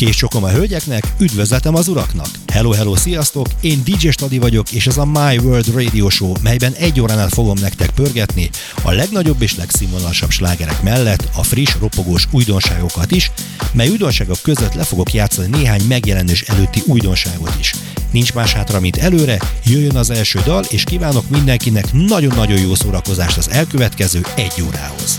Késcsokom a hölgyeknek, üdvözletem az uraknak! Hello, hello, sziasztok! Én DJ Stadi vagyok, és ez a My World Radio Show, melyben egy óránál fogom nektek pörgetni a legnagyobb és legszínvonalasabb slágerek mellett a friss, ropogós újdonságokat is, mely újdonságok között le fogok játszani néhány megjelenés előtti újdonságot is. Nincs más hátra, mint előre, jöjjön az első dal, és kívánok mindenkinek nagyon-nagyon jó szórakozást az elkövetkező egy órához.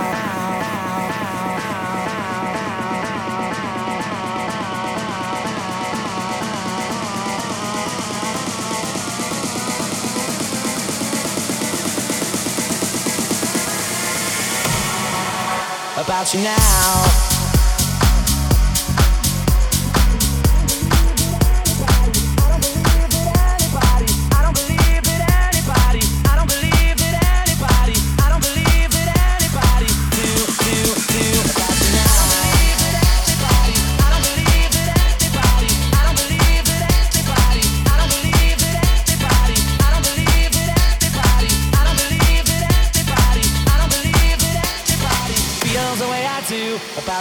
About you now.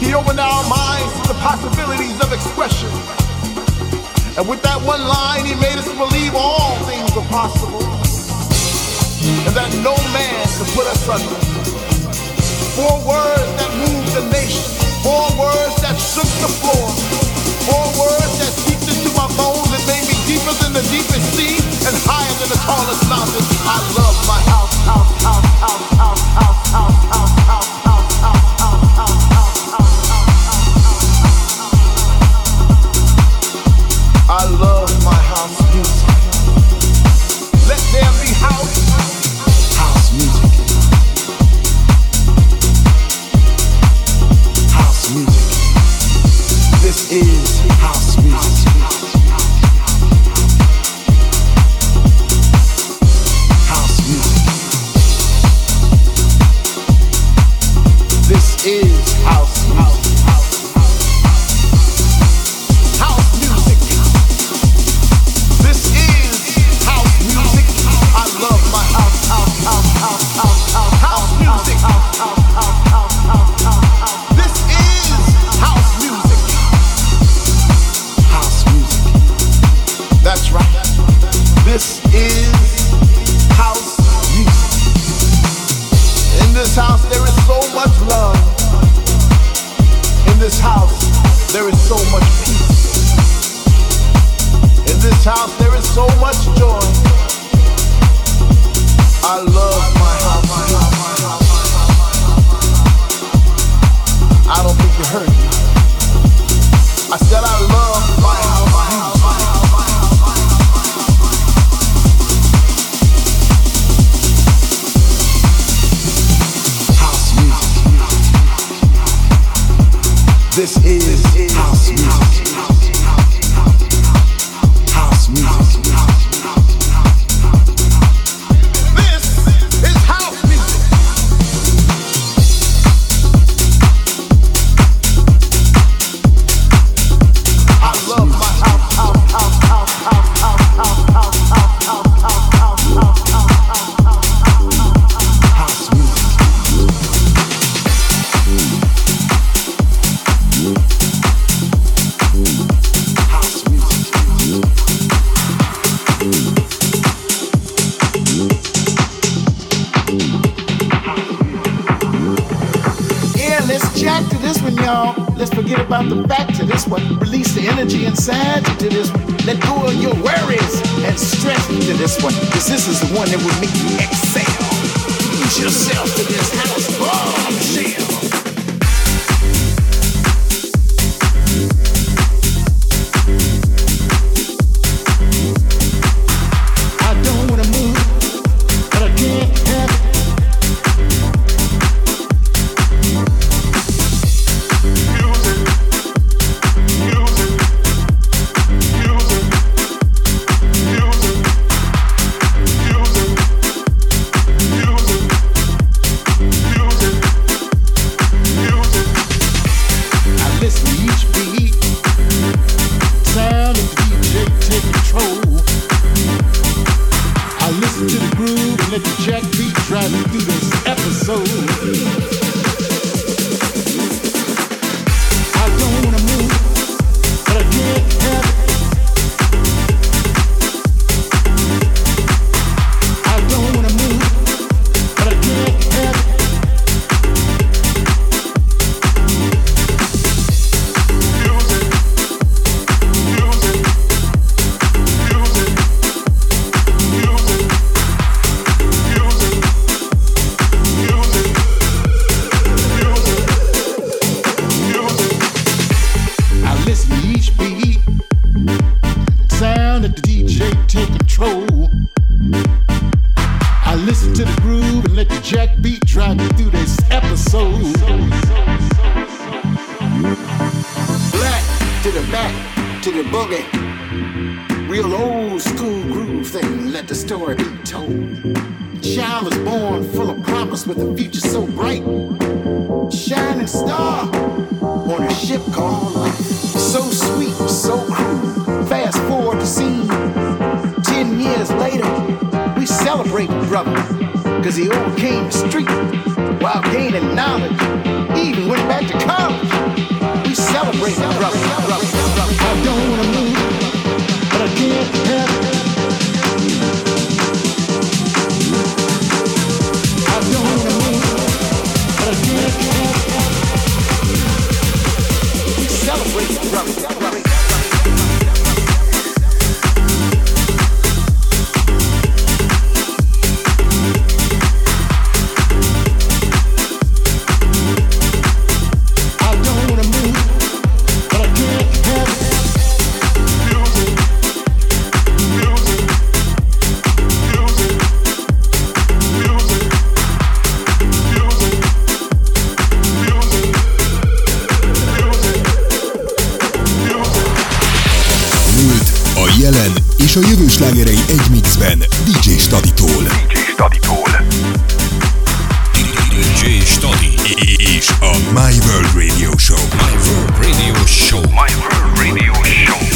He opened our minds to the possibilities of expression. And with that one line, he made us believe all things were possible. And that no man could put us under. Four words that moved the nation. Four words that shook the floor. Four words that seeped into my bones and made me deeper than the deepest sea and higher than the tallest mountain. I love my house, house, house, house, house, house, house, house. out. This is house music. jelen és a jövő slágerei egy mixben DJ Staditól. DJ Staditól. DJ Stadi és a My World Radio Show. My World Radio Show. My World Radio Show.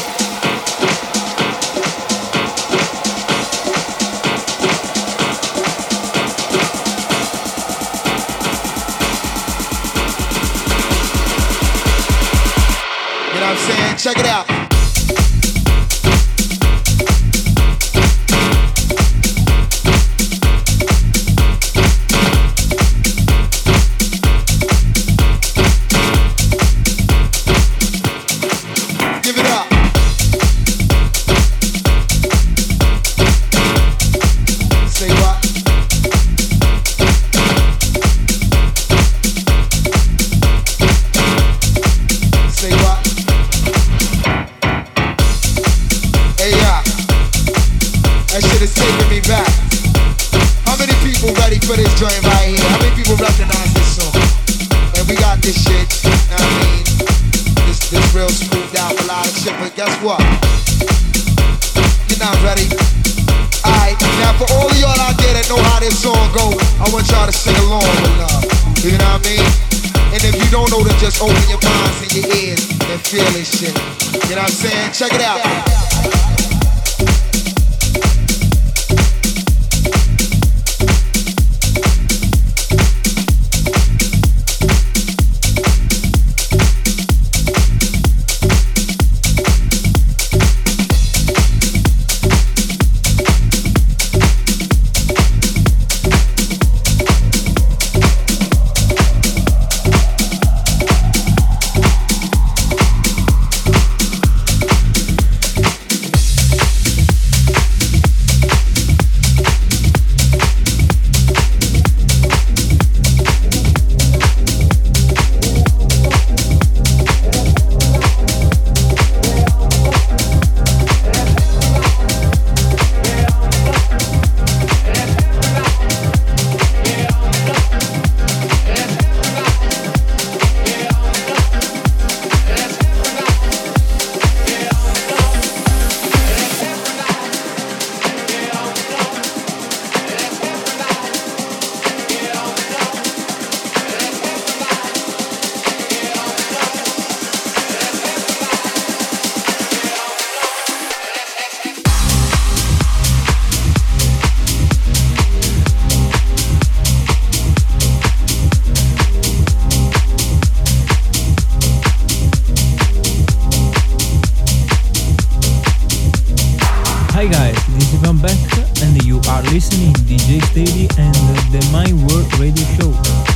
Check it out. Just open your minds and your ears and feel this shit. You know what I'm saying? Check it out. Listening DJ Stady and the My World Radio Show.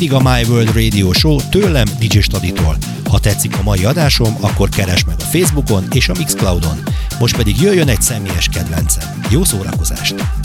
Mindig a My World Radio Show tőlem, DJ Staditól. Ha tetszik a mai adásom, akkor keresd meg a Facebookon és a Mixcloudon. Most pedig jöjjön egy személyes kedvencem. Jó szórakozást!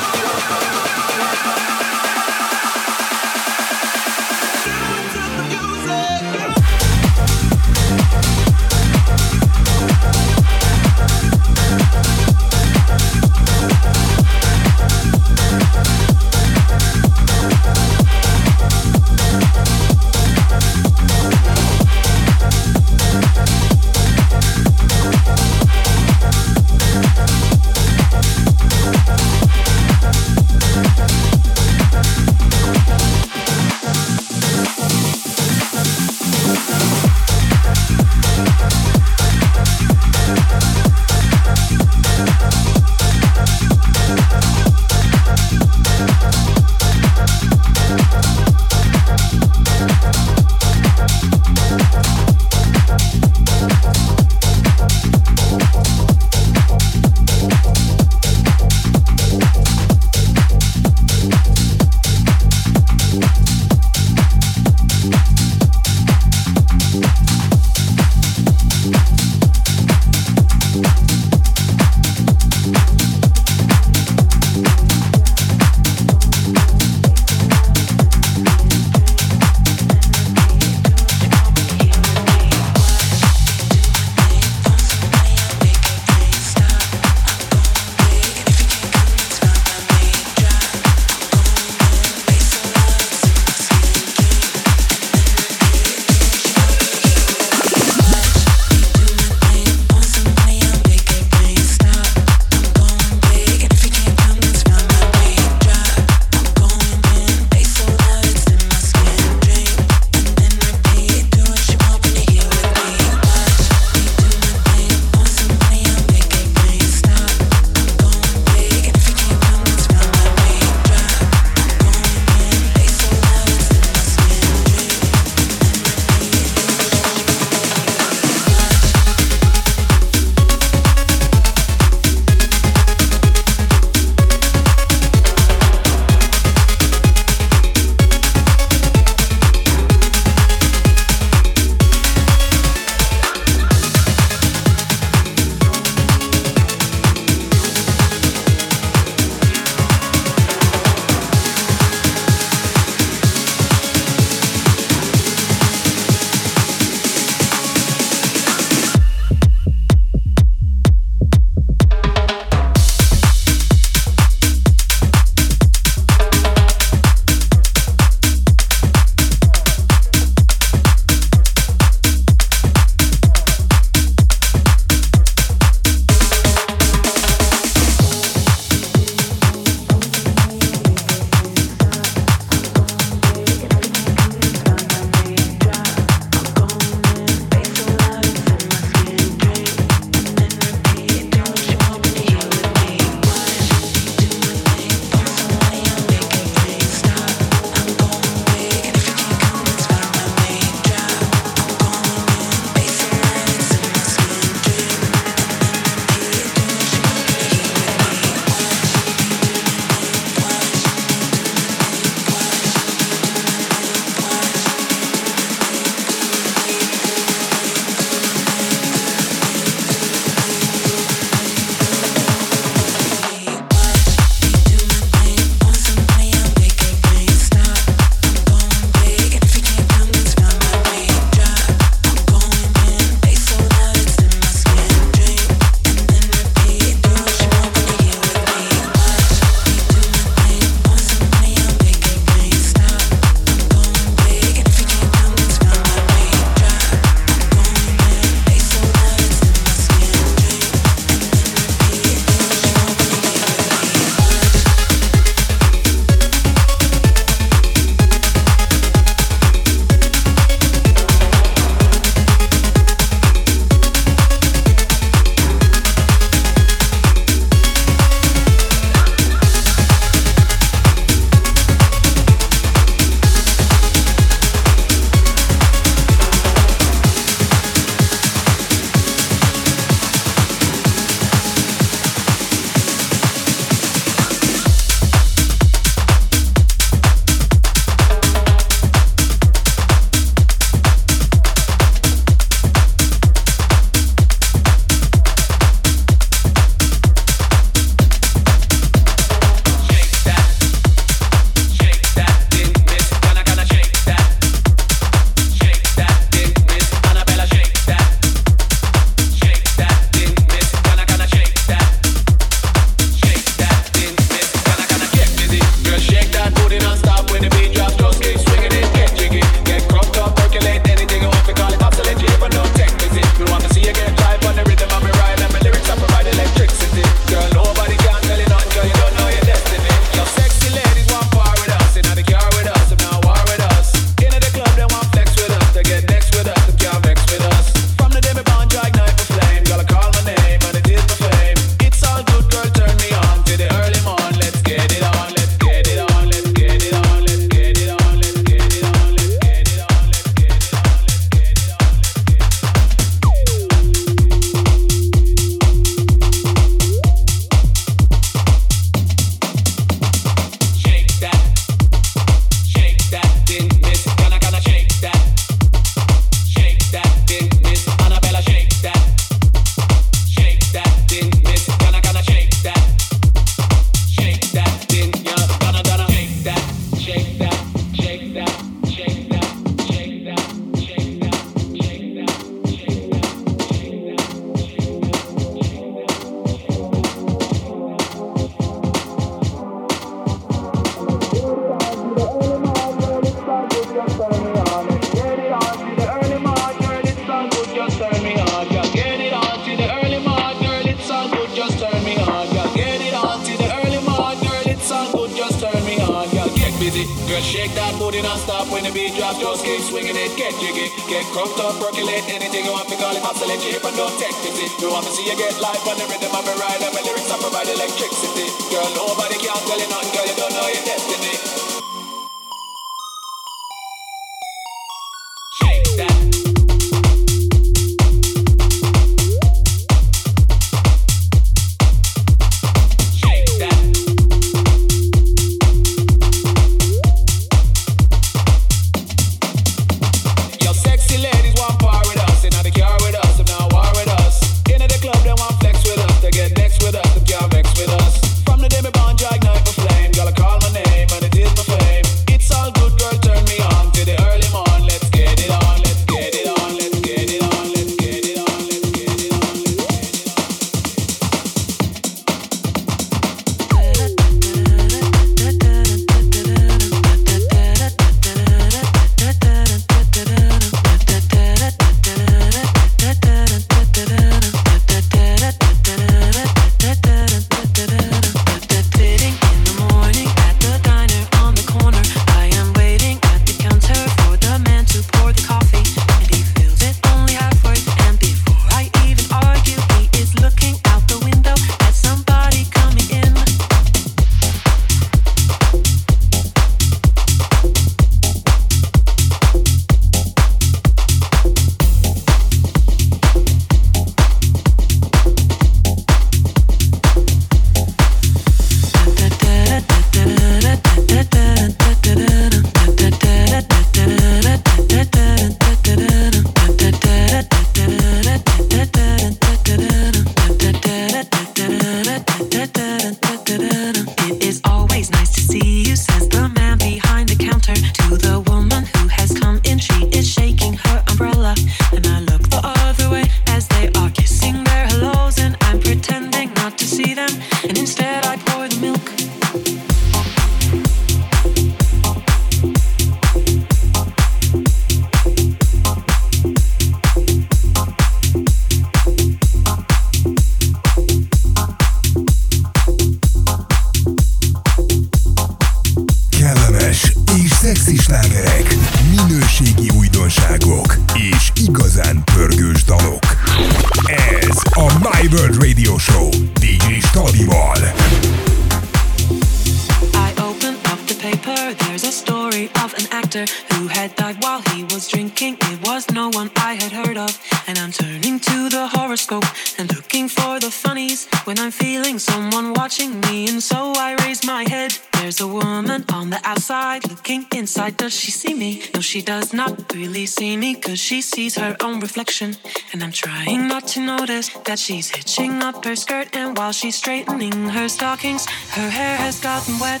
Does not really see me cause she sees her own reflection. And I'm trying not to notice that she's hitching up her skirt. And while she's straightening her stockings, her hair has gotten wet.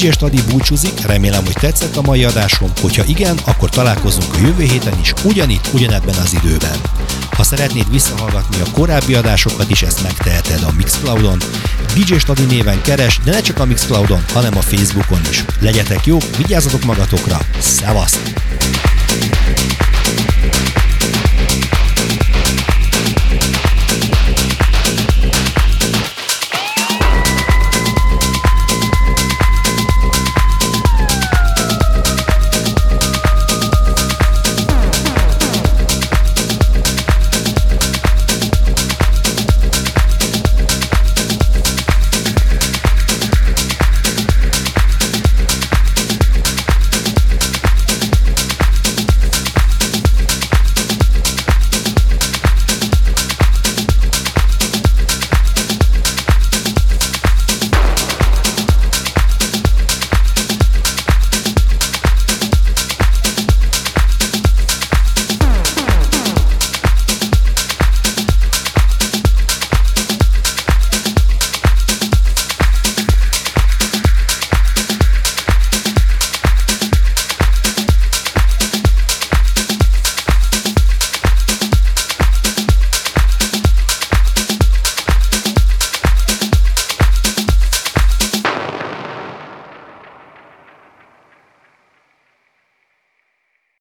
DJ Stadi búcsúzik, remélem, hogy tetszett a mai adásom, hogyha igen, akkor találkozunk a jövő héten is, ugyanitt, ugyanebben az időben. Ha szeretnéd visszahallgatni a korábbi adásokat is, ezt megteheted a Mixcloudon. DJ Stadi néven keres, de ne csak a Mixcloudon, hanem a Facebookon is. Legyetek jók, vigyázzatok magatokra, szevasz!